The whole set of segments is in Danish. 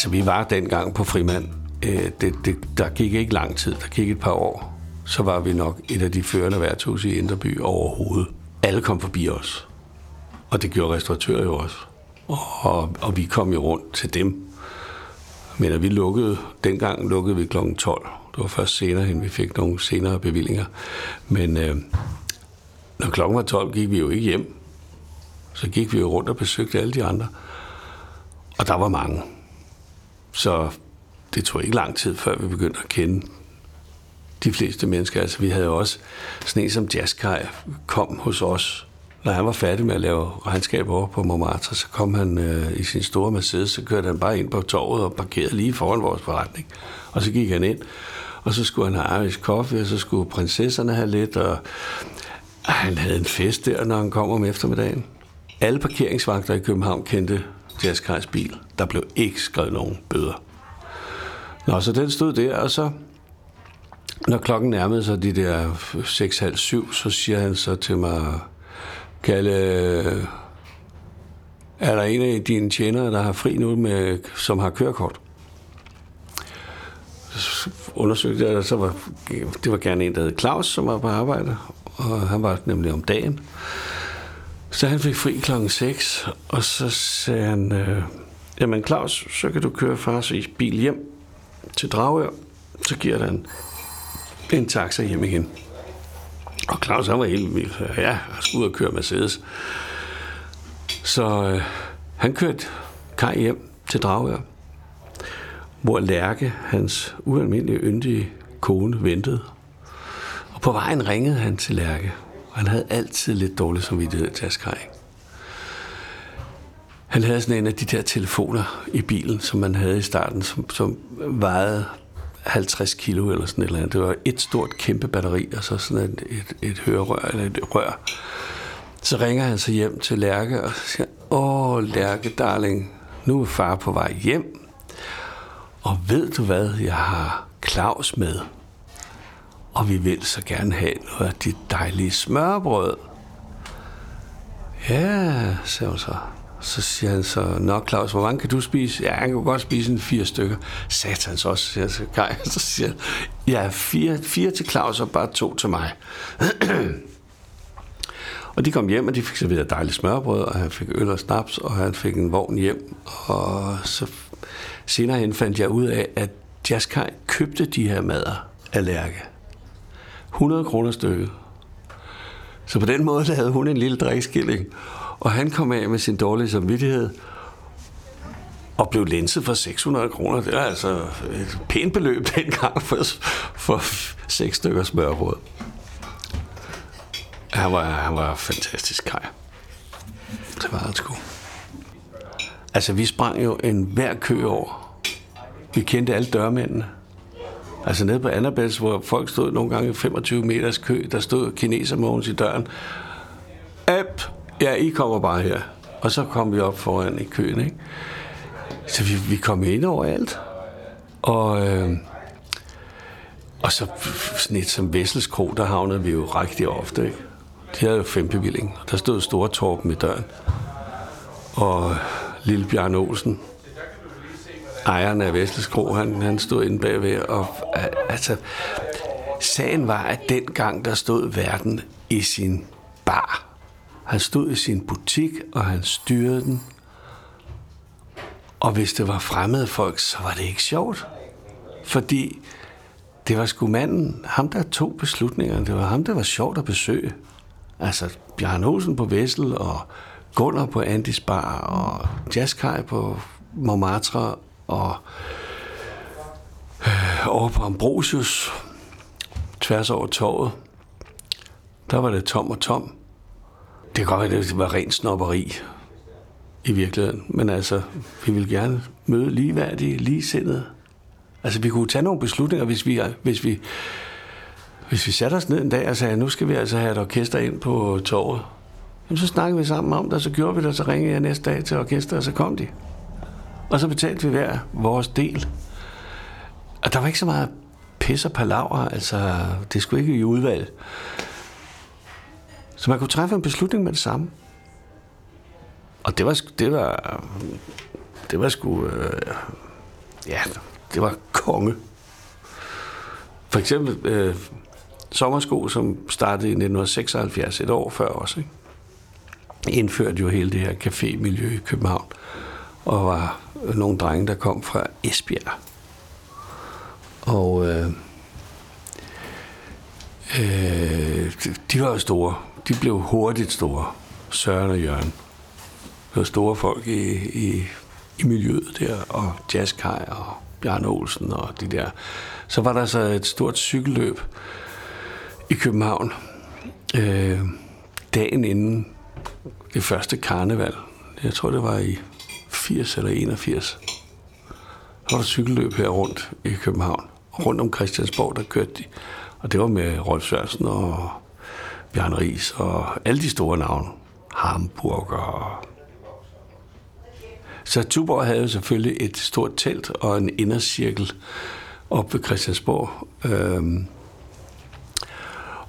Altså, vi var dengang på frimand. Øh, det, det, der gik ikke lang tid. Der gik et par år. Så var vi nok et af de førende værtshus i Inderby overhovedet. Alle kom forbi os. Og det gjorde restauratører jo også. Og, og vi kom jo rundt til dem. Men at vi lukkede, dengang lukkede vi kl. 12. Det var først senere hen, vi fik nogle senere bevillinger. Men øh, når klokken var 12, gik vi jo ikke hjem. Så gik vi jo rundt og besøgte alle de andre. Og der var mange. Så det tog ikke lang tid, før vi begyndte at kende de fleste mennesker. Altså, vi havde også sådan en som Jazzkaj kom hos os. Når han var færdig med at lave regnskab over på Montmartre, så kom han øh, i sin store Mercedes, så kørte han bare ind på torvet og parkerede lige foran vores forretning. Og så gik han ind, og så skulle han have Irish coffee, og så skulle prinsesserne have lidt, og han havde en fest der, når han kom om eftermiddagen. Alle parkeringsvagter i København kendte Jazzkajs bil. Der blev ikke skrevet nogen bøder. Nå, så den stod der, og så, når klokken nærmede sig de der 6.30-7, så siger han så til mig, Kalle, er der en af dine tjenere, der har fri nu, med, som har kørekort? Så undersøgte jeg, så var, det var gerne en, der hed Claus, som var på arbejde, og han var nemlig om dagen. Så han fik fri klokken 6, og så sagde han, øh, jamen Claus, så kan du køre fars i bil hjem til Dragør, så giver der en, en taxa hjem igen. Og Claus, han var helt vild. Ja, jeg skulle ud og køre Mercedes. Så øh, han kørte Kai hjem til Dragør, hvor Lærke, hans ualmindelige yndige kone, ventede. Og på vejen ringede han til Lærke, han havde altid lidt dårlig samvittighed til Askai. Han havde sådan en af de der telefoner i bilen, som man havde i starten, som, som vejede 50 kilo eller sådan et eller andet. Det var et stort kæmpe batteri, og så sådan et, et, et hørerør eller et rør. Så ringer han så hjem til Lærke og siger, åh Lærke, darling, nu er far på vej hjem. Og ved du hvad, jeg har Claus med. Og vi vil så gerne have noget af dit dejlige smørbrød. Ja, sagde hun så. Så siger han så, Nå Claus, hvor mange kan du spise? Ja, han kan godt spise en fire stykker. Sat han så også, siger så Kai. Så siger han, ja, fire, fire til Claus og bare to til mig. og de kom hjem, og de fik serveret dejligt smørbrød, og han fik øl og snaps, og han fik en vogn hjem. Og så senere hen fandt jeg ud af, at Jaskaj købte de her mader af Lærke. 100 kroner stykket. Så på den måde havde hun en lille drikskilling. Og han kom af med sin dårlige samvittighed og blev lenset for 600 kroner. Det er altså et pænt beløb dengang for, for seks stykker smørbrød. Han var, han var fantastisk kaj. Det var han sgu. Altså, vi sprang jo en hver kø over. Vi kendte alle dørmændene. Altså nede på Annabels, hvor folk stod nogle gange 25 meters kø, der stod kinesermogens i døren. App, ja, I kommer bare her. Og så kom vi op foran i køen, ikke? Så vi, vi kom ind over alt. Og, øh, og så sådan et som Vesselskro, der havnede vi jo rigtig ofte, ikke? De havde jo fembevilling. Der stod Store Torben i døren. Og Lille Bjørn Olsen, ejeren af Vestelskro, han, han stod inde bagved. Og, altså, sagen var, at dengang der stod verden i sin bar. Han stod i sin butik, og han styrede den. Og hvis det var fremmede folk, så var det ikke sjovt. Fordi det var sgu manden, ham der tog beslutningerne. Det var ham, der var sjovt at besøge. Altså Bjørn Olsen på Vessel, og Gunnar på Andis Bar, og Jazzkaj på Montmartre, og øh, over på Ambrosius, tværs over torvet, der var det tom og tom. Det kan godt være, at det var rent snopperi i virkeligheden, men altså, vi vil gerne møde ligeværdige, ligesindede. Altså, vi kunne tage nogle beslutninger, hvis vi, hvis vi, hvis vi satte os ned en dag og sagde, nu skal vi altså have et orkester ind på torvet. Jamen, så snakkede vi sammen om det, og så gjorde vi det, og så ringede jeg næste dag til orkester, og så kom de. Og så betalte vi hver vores del. Og der var ikke så meget pis og palaver, altså det skulle ikke i udvalg. Så man kunne træffe en beslutning med det samme. Og det var, det var, det var sgu, øh, ja, det var konge. For eksempel øh, Sommersko, som startede i 1976, et år før også, ikke? indførte jo hele det her cafémiljø i København, og var nogle drenge, der kom fra Esbjerg. Og øh, øh, de var jo store. De blev hurtigt store. Søren og Jørgen. Det var store folk i, i, i miljøet der, og Jazzkaj og Bjarne Olsen og de der. Så var der så et stort cykelløb i København øh, dagen inden det første karneval. Jeg tror, det var i 80 eller 81. Der var der cykelløb her rundt i København. Rundt om Christiansborg, der kørte de. Og det var med Rolf Sørensen og Bjørn Ries og alle de store navne. Hamburg og... Så Tuborg havde selvfølgelig et stort telt og en indercirkel op ved Christiansborg. Øhm,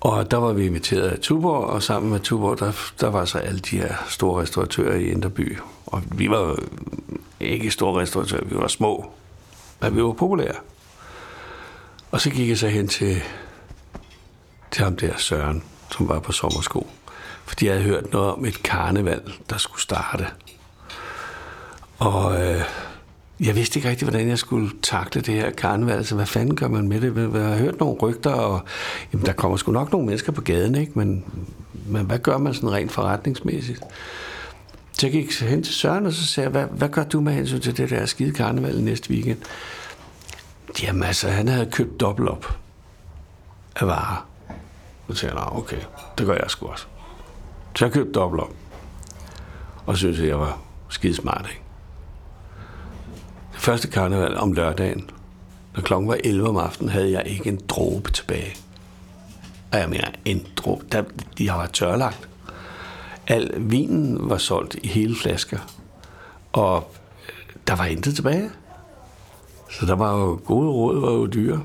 og der var vi inviteret af Tuborg, og sammen med Tuborg, der, der var så alle de her store restauratører i Inderby. Og vi var ikke store restauratører, vi var små, men vi var populære. Og så gik jeg så hen til, til ham der Søren, som var på sommersko. Fordi jeg havde hørt noget om et karneval, der skulle starte. Og øh, jeg vidste ikke rigtig, hvordan jeg skulle takle det her karneval. Altså, hvad fanden gør man med det? Jeg har hørt nogle rygter, og jamen, der kommer sgu nok nogle mennesker på gaden, ikke? Men, men hvad gør man sådan rent forretningsmæssigt? Så jeg gik hen til Søren, og så sagde jeg, hvad, hvad gør du med hensyn til det der skide karneval næste weekend? Jamen altså, han havde købt dobbelt op af varer. Så sagde jeg, okay, det gør jeg sgu også. Så jeg købte dobbelt op. Og synes jeg, jeg var skide smart, ikke? Det første karneval om lørdagen, når klokken var 11 om aftenen, havde jeg ikke en dråbe tilbage. Og jeg mener, en dråbe. Der, de har været tørlagt. Al vinen var solgt i hele flasker. Og øh, der var intet tilbage. Så der var jo gode råd, var jo dyre.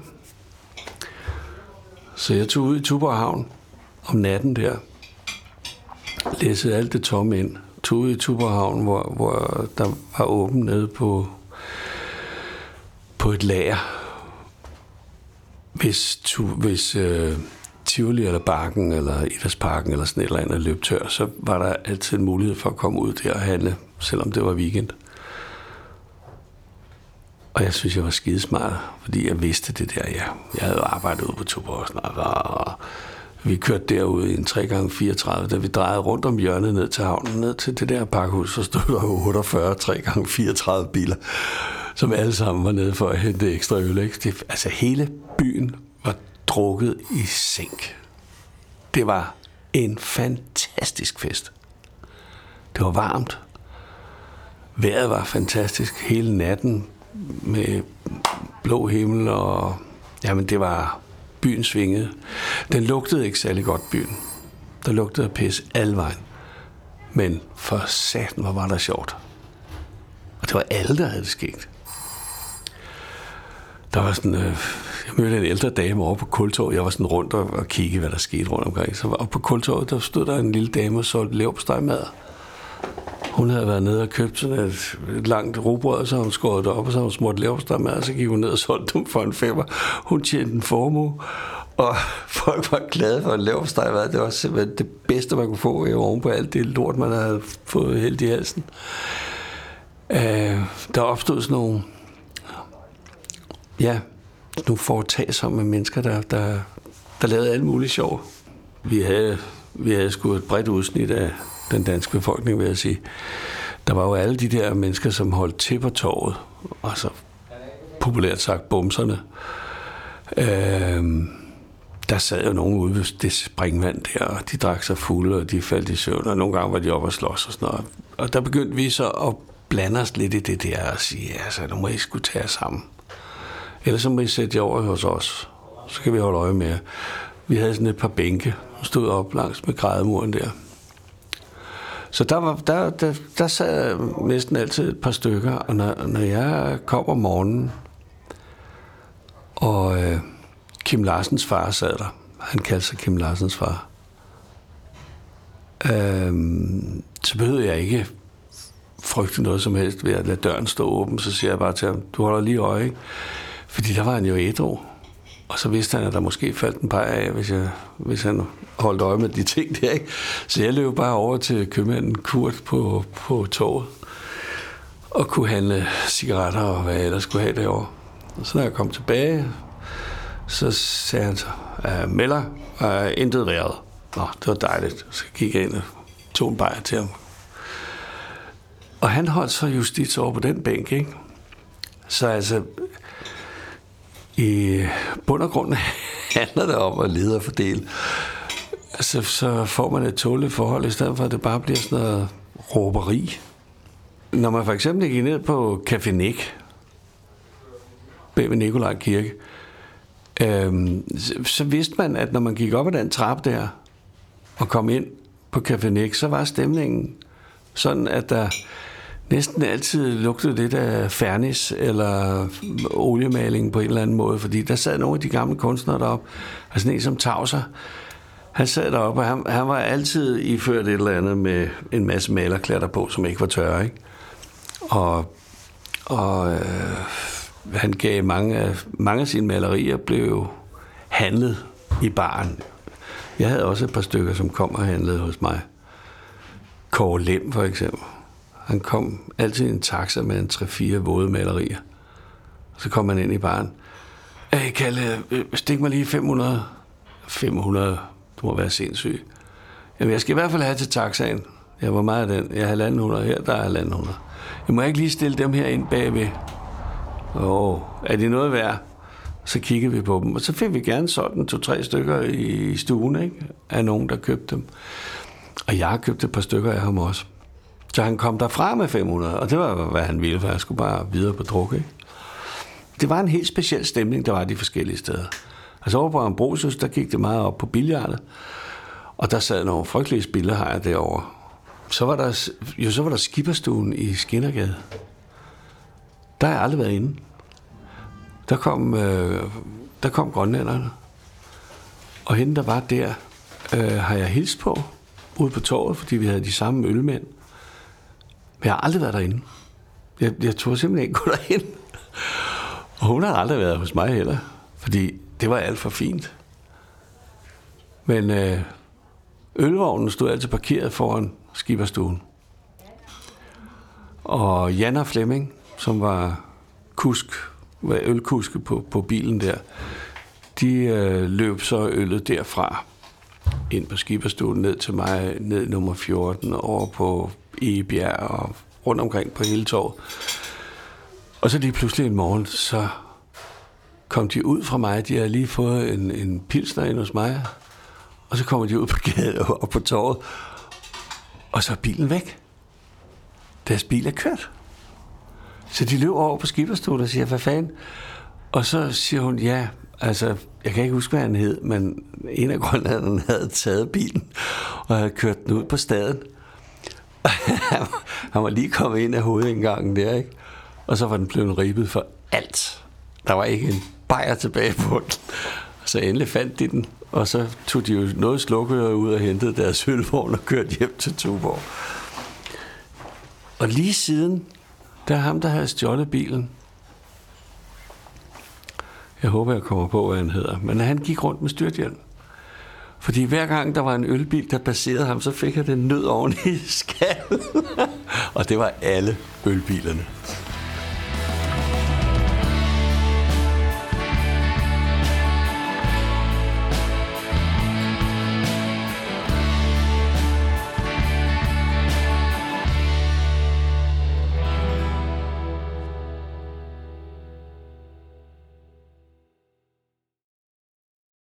Så jeg tog ud i Tuborg Havn om natten der, læssede alt det tomme ind, tog ud i Tuborg Havn, hvor, hvor der var åbent nede på, på et lager. Hvis, tu, hvis øh, Tivoli eller Bakken eller Idrætsparken eller sådan et eller andet løb tør, så var der altid en mulighed for at komme ud der og handle, selvom det var weekend. Og jeg synes, jeg var skidesmart, fordi jeg vidste det der. Ja. Jeg havde arbejdet ude på Tuborg snart, og vi kørte derude i en 3x34, da vi drejede rundt om hjørnet ned til havnen, ned til det der pakhus, så stod der 48 3x34 biler, som alle sammen var nede for at hente ekstra øl. Ikke? Det, altså hele byen var drukket i sænk. Det var en fantastisk fest. Det var varmt. Vejret var fantastisk hele natten med blå himmel, og jamen det var byen svingede. Den lugtede ikke særlig godt, byen. Der lugtede af pis alle vejen. Men for satan, hvor var der sjovt. Og det var alle, der havde det skægt. Der var sådan, øh, jeg mødte en ældre dame over på Kultorvet. Jeg var sådan rundt og, og kiggede, hvad der skete rundt omkring. Så var på Kultorvet, der stod der en lille dame og solgte leverpostejmad. Hun havde været nede og købt sådan et, et langt robrød, så hun skåret det op, og så hun smurt leverpostejmad, og så gik hun ned og solgte dem for en femmer. Hun tjente en formue, og folk var glade for en leverpostejmad. Det var simpelthen det bedste, man kunne få i oven på alt det lort, man havde fået helt i halsen. Øh, der opstod sådan nogle, ja, nogle foretagsomme mennesker, der, der, der lavede alt muligt sjov. Vi havde, vi havde sgu et bredt udsnit af den danske befolkning, vil jeg sige. Der var jo alle de der mennesker, som holdt til på torvet, altså populært sagt bumserne. Øh, der sad jo nogen ude ved det springvand der, og de drak sig fulde, og de faldt i søvn, og nogle gange var de oppe og slås og sådan noget. Og der begyndte vi så at blande os lidt i det der og sige, altså, nu må I skulle tage jer sammen. Ellers så må I sætte jer over hos os. Så kan vi holde øje med Vi havde sådan et par bænke, som stod op langs med grædemuren der. Så der, var, der, der, der sad næsten altid et par stykker, og når, når jeg kom om morgenen, og øh, Kim Larsens far sad der, han kaldte sig Kim Larsens far, øh, så behøvede jeg ikke frygte noget som helst ved at lade døren stå åben, så siger jeg bare til ham, du holder lige øje, ikke? Fordi der var han jo ædru. Og så vidste han, at der måske faldt en par af, hvis, jeg, hvis han holdt øje med de ting der. Ikke? Så jeg løb bare over til købmanden Kurt på, på toget og kunne handle cigaretter og hvad jeg ellers skulle have derovre. Og så når jeg kom tilbage, så sagde han så, Meller, Melder, intet været. Nå, det var dejligt. Så gik jeg ind og tog en bajer til ham. Og han holdt så justits over på den bænk, ikke? Så altså, i bund og grund handler det om at lede og fordele. Så, altså, så får man et tåligt forhold, i stedet for at det bare bliver sådan noget råberi. Når man for eksempel gik ned på Café Nick, bag ved Nikolaj Kirke, øhm, så, så vidste man, at når man gik op ad den trappe der, og kom ind på Café Nick, så var stemningen sådan, at der næsten altid lugtede lidt af fernis eller oliemaling på en eller anden måde, fordi der sad nogle af de gamle kunstnere deroppe, altså en som Tauser, han sad deroppe, og han, han var altid iført et eller andet med en masse malerklæder på, som ikke var tørre, ikke? Og, og øh, han gav mange af, mange af sine malerier blev handlet i baren. Jeg havde også et par stykker, som kom og handlede hos mig. Kåre Lem for eksempel. Han kom altid i en taxa med en 3-4 våde malerier. Så kom han ind i baren. Hey, Kalle, øh, stik mig lige 500. 500, du må være sindssyg. Jamen, jeg skal i hvert fald have til taxaen. Ja, hvor meget er den. Jeg har 1.500 her, der er 1.500. Jeg må ikke lige stille dem her ind bagved. Åh, oh, er det noget værd? Så kiggede vi på dem, og så fik vi gerne sådan to-tre stykker i stuen, ikke? Af nogen, der købte dem. Og jeg har købt et par stykker af ham også. Så han kom derfra med 500, og det var, hvad han ville, for han skulle bare videre på druk, ikke? Det var en helt speciel stemning, der var de forskellige steder. Altså over på Ambrosius, der gik det meget op på billiardet, og der sad nogle frygtelige spillehajer derovre. Så var der, jo, så var der skipperstuen i Skinnergade. Der har jeg aldrig været inde. Der kom, øh, der kom grønlænderne. Og hende, der var der, øh, har jeg hilst på ude på torvet, fordi vi havde de samme ølmænd. Men jeg har aldrig været derinde. Jeg, jeg tog simpelthen ikke gå derind. Og hun har aldrig været hos mig heller, fordi det var alt for fint. Men øh, ølvognen stod altid parkeret foran skiberstuen. Og Janna Flemming, som var kusk, var ølkuske på, på bilen der, de øh, løb så øllet derfra ind på skiberstuen ned til mig, ned nummer 14, over på Egebjerg og rundt omkring på hele torvet. Og så lige pludselig en morgen, så kom de ud fra mig. De havde lige fået en, en pilsner ind hos mig. Og så kommer de ud på gaden og på torvet. Og så er bilen væk. Deres bil er kørt. Så de løber over på skipperstolen og siger, hvad fanden? Og så siger hun, ja, altså, jeg kan ikke huske, hvad han hed, men en af grønlanderne havde taget bilen og havde kørt den ud på staden. han var lige kommet ind af hovedindgangen der, ikke? Og så var den blevet ribet for alt. Der var ikke en bajer tilbage på den. Så endelig fandt de den, og så tog de jo noget slukøret ud og hentede deres ølvogn og kørte hjem til Tuborg. Og lige siden, der er ham, der havde stjålet bilen. Jeg håber, jeg kommer på, hvad han hedder. Men han gik rundt med styrthjelm. Fordi hver gang der var en ølbil, der passerede ham, så fik han den nød oven i skallen. og det var alle ølbilerne.